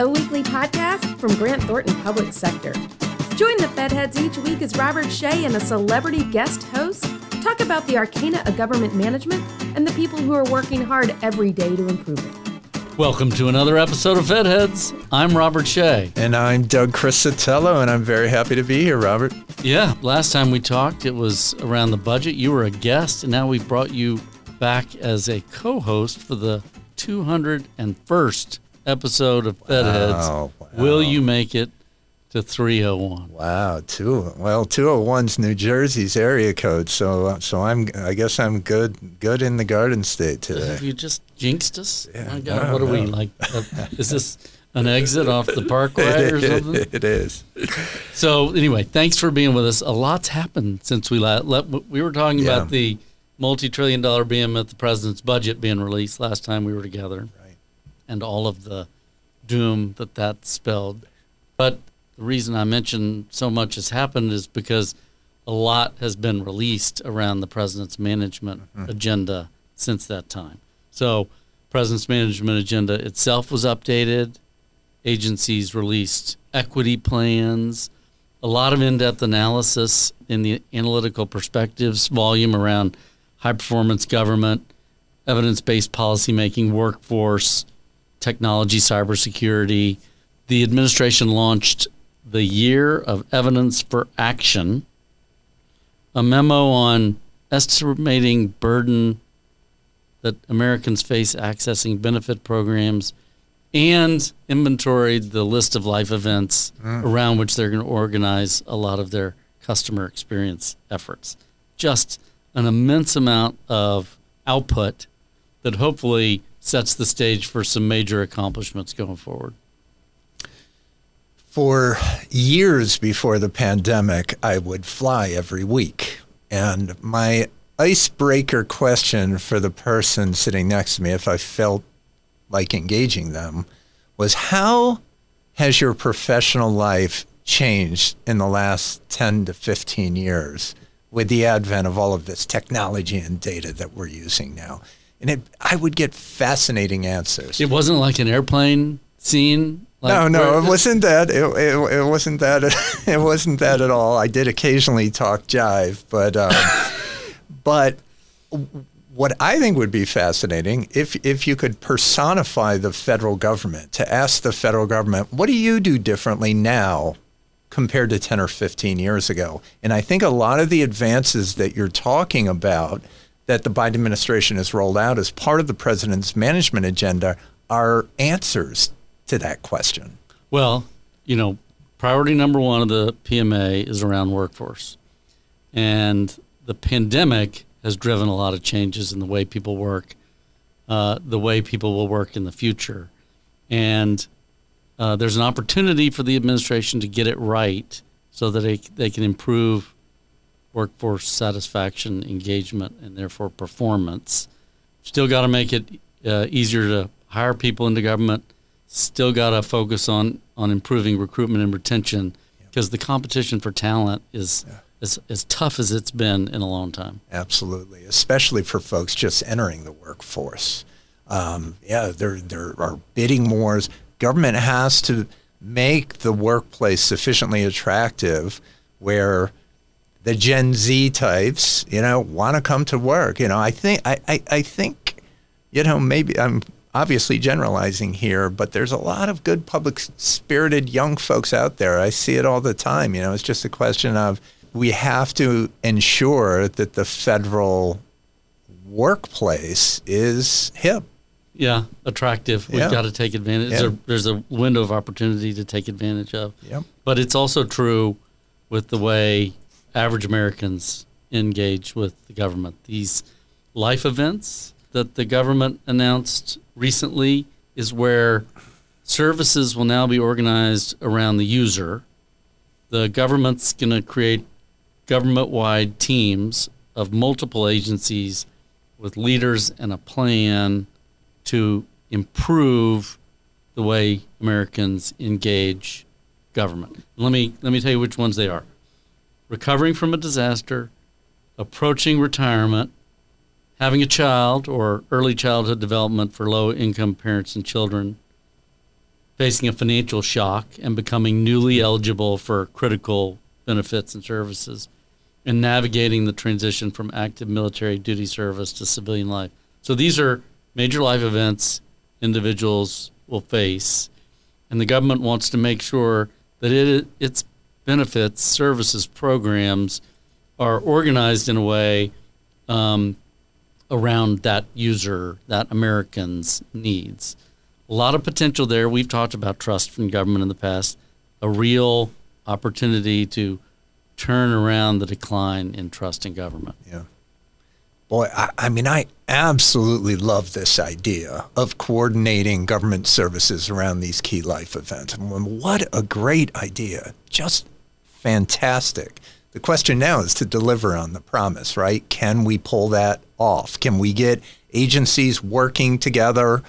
a weekly podcast from Grant Thornton Public Sector. Join the Fedheads each week as Robert Shea and a celebrity guest host talk about the arcana of government management and the people who are working hard every day to improve it. Welcome to another episode of Fedheads. I'm Robert Shea. And I'm Doug Criscitello, and I'm very happy to be here, Robert. Yeah, last time we talked, it was around the budget. You were a guest, and now we've brought you back as a co host for the 201st episode of Fedheads. Wow, wow. Will you make it to 301? Wow, two well, 201's New Jersey's area code, so so I'm I guess I'm good good in the Garden State today. Have you just jinxed us? Yeah, My God, no, what are we like? Uh, is this an exit off the parkway or something? it is. So anyway, thanks for being with us. A lot's happened since we last. We were talking Yeah. about the multi-trillion dollar behemoth, the president's budget being released last time we were together, Right. And all of the doom that that spelled. But the reason I mention so much has happened is because a lot has been released around the president's management mm-hmm. agenda since that time. So, president's management agenda itself was updated. Agencies released equity plans, a lot of in-depth analysis in the analytical perspectives volume around high performance government, evidence-based policymaking, workforce, technology, cybersecurity. The administration launched the Year of Evidence for Action, a memo on estimating burden that Americans face accessing benefit programs, and inventoried the list of life events ah. around which they're going to organize a lot of their customer experience efforts. Just an immense amount of output that hopefully sets the stage for some major accomplishments going forward. For years before the pandemic, I would fly every week. And my icebreaker question for the person sitting next to me, if I felt like engaging them, was how has your professional life changed in the last 10 to 15 years with the advent of all of this technology and data that we're using now? And it, I would get fascinating answers. It wasn't like an airplane scene. Like no, no, it wasn't that. It, it, it wasn't that. It wasn't that at all. I did occasionally talk jive, but um, but what I think would be fascinating if if you could personify the federal government to ask the federal government, what do you do differently now compared to 10 or 15 years ago? And I think a lot of the advances that you're talking about that the Biden administration has rolled out as part of the president's management agenda are answers to that question. Well, you know, priority number one of the PMA is around workforce. And the pandemic has driven a lot of changes in the way people work, uh, the way people will work in the future. And uh, there's an opportunity for the administration to get it right so that they, they can improve workforce satisfaction, engagement, and therefore performance. Still got to make it uh, easier to hire people into government. Still got to focus on on improving recruitment and retention because the competition for talent is as, as tough as it's been in a long time. Absolutely, especially for folks just entering the workforce. Um, yeah, there there are bidding wars. Government has to make the workplace sufficiently attractive where the Gen Z types, you know, want to come to work. You know, I think I, I, I think, you know, maybe I'm obviously generalizing here, but there's a lot of good public spirited young folks out there. I see it all the time. You know, it's just a question of we have to ensure that the federal workplace is hip. Yeah, attractive. We've Yeah. got to take advantage. Yeah. There, there's a window of opportunity to take advantage of. Yep. But it's also true with the way average Americans engage with the government. These life events that the government announced recently is where services will now be organized around the user. The government's going to create government wide teams of multiple agencies with leaders and a plan to improve the way Americans engage government. Let me let me tell you which ones they are. Recovering from a disaster, approaching retirement, having a child or early childhood development for low income parents and children, facing a financial shock and becoming newly eligible for critical benefits and services, and navigating the transition from active military duty service to civilian life. So these are major life events individuals will face, and the government wants to make sure that it, its benefits, services, programs are organized in a way um, around that user, that American's needs. A lot of potential there. We've talked about trust from government in the past, a real opportunity to turn around the decline in trust in government. Yeah. Boy, I, I, mean, I absolutely love this idea of coordinating government services around these key life events. What a great idea. Just fantastic. The question now is to deliver on the promise, right? Can we pull that off? Can we get agencies working together,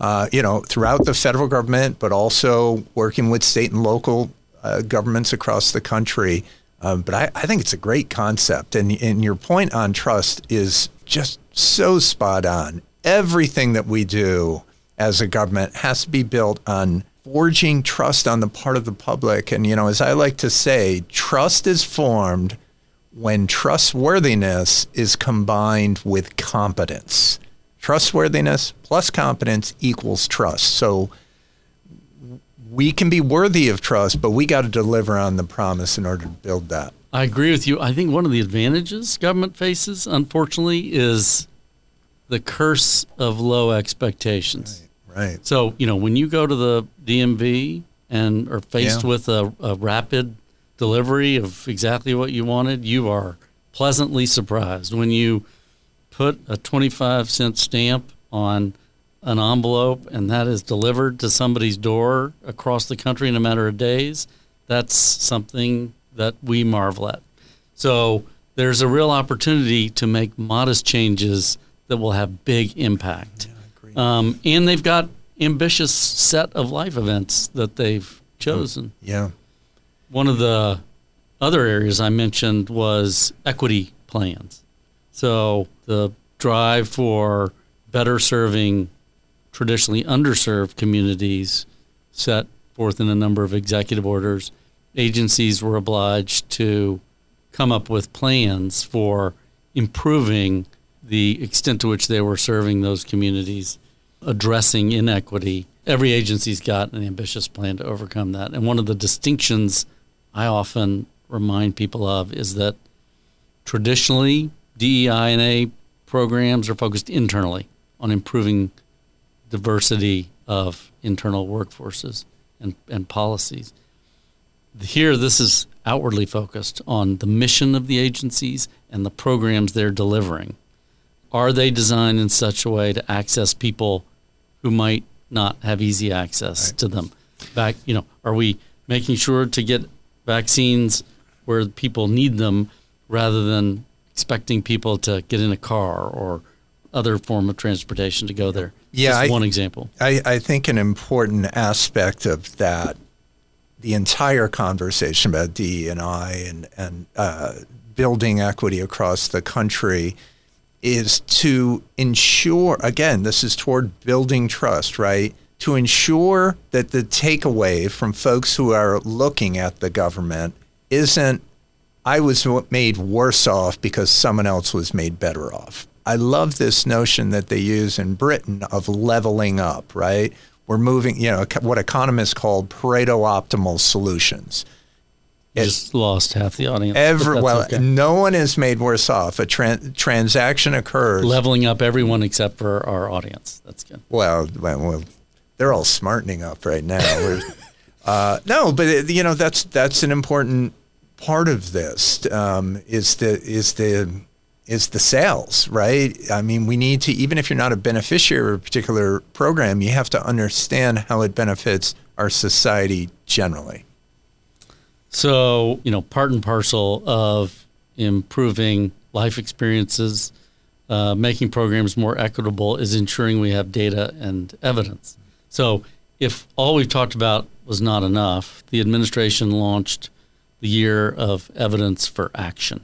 uh, you know, throughout the federal government, but also working with state and local uh, governments across the country? Um, but I, I, think it's a great concept. And, and your point on trust is just so spot on. Everything that we do as a government has to be built on forging trust on the part of the public. And, you know, as I like to say, trust is formed when trustworthiness is combined with competence. Trustworthiness plus competence equals trust. So we can be worthy of trust, but we got to deliver on the promise in order to build that. I agree with you. I think one of the advantages government faces, unfortunately, is the curse of low expectations. Right. Right. So, you know, when you go to the DMV and are faced Yeah. with a, a rapid delivery of exactly what you wanted, you are pleasantly surprised. When you put a 25 cent stamp on an envelope and that is delivered to somebody's door across the country in a matter of days, that's something that we marvel at. So there's a real opportunity to make modest changes that will have big impact. Um, and they've got ambitious set of life events that they've chosen. Yeah. One of the other areas I mentioned was equity plans. So the drive for better serving traditionally underserved communities set forth in a number of executive orders. Agencies were obliged to come up with plans for improving the extent to which they were serving those communities, addressing inequity. Every agency's got an ambitious plan to overcome that. And one of the distinctions I often remind people of is that traditionally DEI and A programs are focused internally on improving diversity of internal workforces and, and policies. Here, this is outwardly focused on the mission of the agencies and the programs they're delivering. Are they designed in such a way to access people who might not have easy access Right. to them? Back, you know, are we making sure to get vaccines where people need them rather than expecting people to get in a car or other form of transportation to go there? Yeah, Just I- one example. I, I think an important aspect of that, the entire conversation about DE and I and and uh, building equity across the country, is to ensure. Again, this is toward building trust, right? To ensure that the takeaway from folks who are looking at the government isn't I was made worse off because someone else was made better off. I love this notion that they use in Britain of leveling up, right? We're moving, you know, what economists call Pareto optimal solutions. Just lost half the audience. Every, well, okay. no one is made worse off. A tran- transaction occurs. leveling up everyone except for our audience. That's good. Well, well, well, they're all smartening up right now. Uh, no, but it, you know that's that's an important part of this um, is the is the is the sales, right? I mean, we need to even if you're not a beneficiary of a particular program, you have to understand how it benefits our society generally. So, you know, part and parcel of improving life experiences, uh, making programs more equitable is ensuring we have data and evidence. So, if all we've talked about was not enough, the administration launched the year of evidence for action.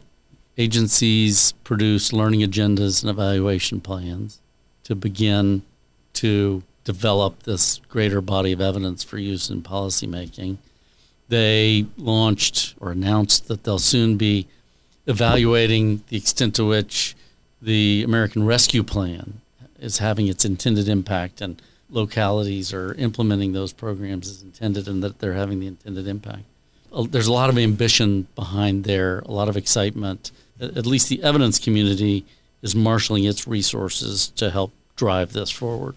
Agencies produce learning agendas and evaluation plans to begin to develop this greater body of evidence for use in policymaking. They launched or announced that they'll soon be evaluating the extent to which the American Rescue Plan is having its intended impact and localities are implementing those programs as intended and that they're having the intended impact. Uh, there's a lot of ambition behind there, a lot of excitement. At least the evidence community is marshaling its resources to help drive this forward.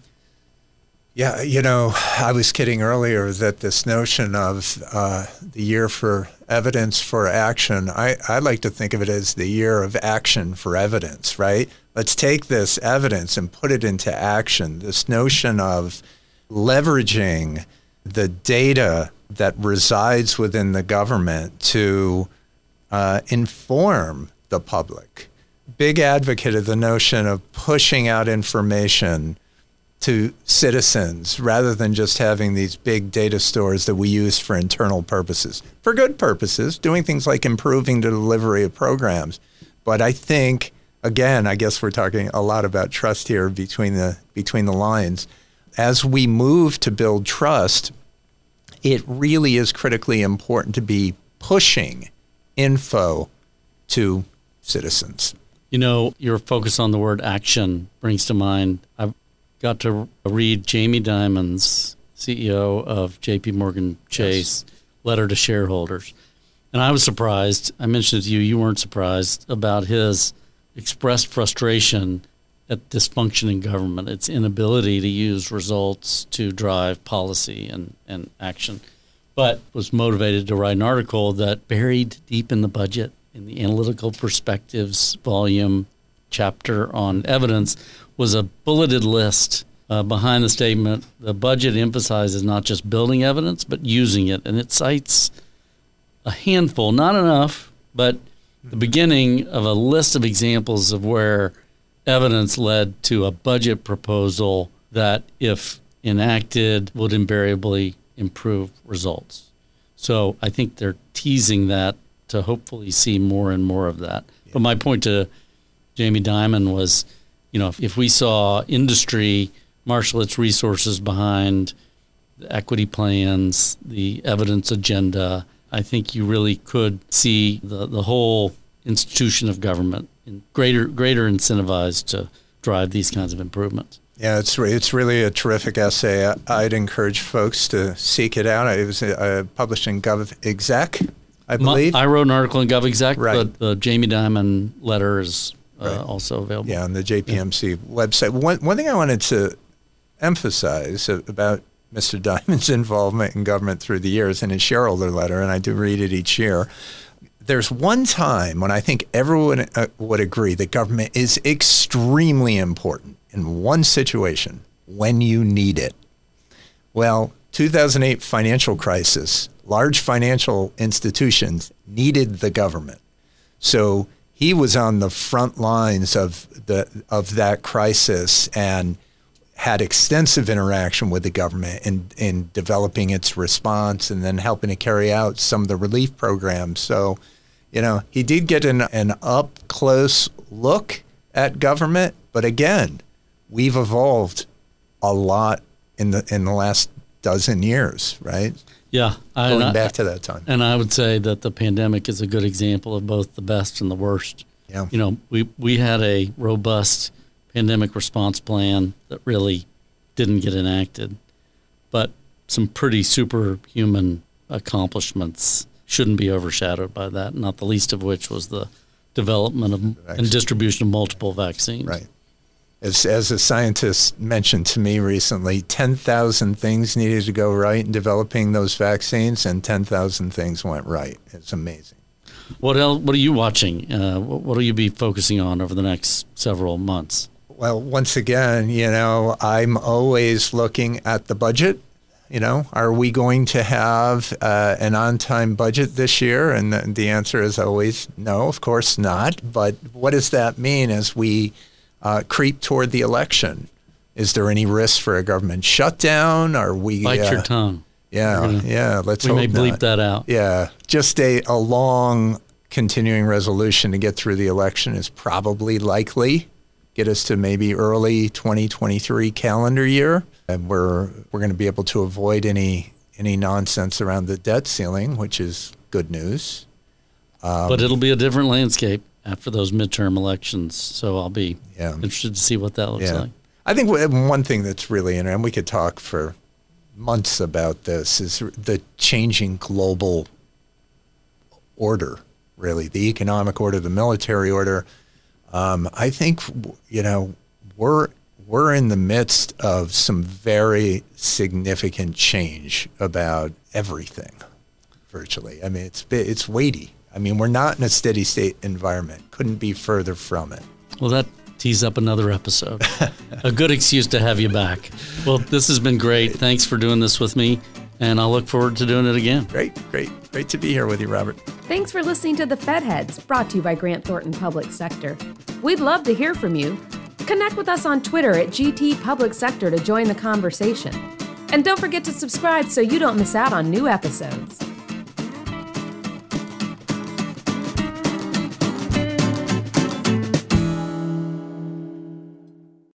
Yeah, you know, I was kidding earlier that this notion of uh, the year for evidence for action, I, I like to think of it as the year of action for evidence, right? Let's take this evidence and put it into action. This notion of leveraging the data that resides within the government to uh, inform the public. Big advocate of the notion of pushing out information to citizens rather than just having these big data stores that we use for internal purposes, for good purposes, doing things like improving the delivery of programs. But I think, again, I guess we're talking a lot about trust here between the between the lines. As we move to build trust, it really is critically important to be pushing info to citizens. You know, your focus on the word action brings to mind. I've got to read Jamie Dimon's CEO of JP Morgan Chase yes. letter to shareholders. And I was surprised. I mentioned to you, you weren't surprised about his expressed frustration at dysfunction in government, its inability to use results to drive policy and, and action, but was motivated to write an article that buried deep in the budget in the analytical perspectives volume chapter on evidence was a bulleted list uh, behind the statement. The budget emphasizes not just building evidence, but using it. And it cites a handful, not enough, but the beginning of a list of examples of where evidence led to a budget proposal that, if enacted, would invariably improve results. So I think they're teasing that to hopefully see more and more of that. But my point to Jamie Dimon was you know, if, if we saw industry marshal its resources behind the equity plans, the evidence agenda, I think you really could see the, the whole institution of government in greater greater incentivized to drive these kinds of improvements. Yeah, it's it's really a terrific essay. I'd encourage folks to seek it out. It was uh, published in GovExec, I believe. I wrote an article in GovExec. Right. but the Jamie Dimon letter is right. also available. Yeah, on the JPMC yeah. website. One, one thing I wanted to emphasize about Mr. Dimon's involvement in government through the years in his shareholder letter, and I do read it each year. There's one time when I think everyone uh, would agree that government is extremely important in one situation when you need it. Well, 2008 financial crisis, large financial institutions needed the government. So he was on the front lines of the of that crisis and had extensive interaction with the government in, in developing its response and then helping to carry out some of the relief programs. So, you know, he did get an, an up close look at government, but again, we've evolved a lot in the in the last dozen years, right? Yeah, I, going back to that time. And I would say that the pandemic is a good example of both the best and the worst. Yeah. You know, we we had a robust pandemic response plan that really didn't get enacted, but some pretty superhuman accomplishments shouldn't be overshadowed by that. Not the least of which was the development of and distribution of multiple vaccines. Right as, as a scientist mentioned to me recently, 10,000 things needed to go right in developing those vaccines, and 10,000 things went right. It's amazing. What else, What are you watching? Uh, what will you be focusing on over the next several months? Well, once again, you know, I'm always looking at the budget. You know, are we going to have uh, an on-time budget this year? And the, the answer is always no. Of course not. But what does that mean as we uh, creep toward the election? Is there any risk for a government shutdown? Are we bite uh, your tongue? Yeah, gonna, yeah. Let's we may bleep not. that out. Yeah, just a, a long continuing resolution to get through the election is probably likely, get us to maybe early 2023 calendar year, and we're we're going to be able to avoid any any nonsense around the debt ceiling, which is good news. Um, but it'll be a different landscape after those midterm elections, so I'll be yeah. interested to see what that looks yeah. like. I think one thing that's really interesting, and we could talk for months about this, is the changing global order. Really, the economic order, the military order. Um, I think you know we're we're in the midst of some very significant change about everything, virtually. I mean, it's it's weighty. I mean, we're not in a steady state environment. Couldn't be further from it. Well, that tease up another episode. a good excuse to have you back. Well, this has been great. Thanks for doing this with me, and I'll look forward to doing it again. Great, great, great to be here with you, Robert. Thanks for listening to the Fed Heads, brought to you by Grant Thornton Public Sector. We'd love to hear from you. Connect with us on Twitter at GT Public Sector to join the conversation. And don't forget to subscribe so you don't miss out on new episodes.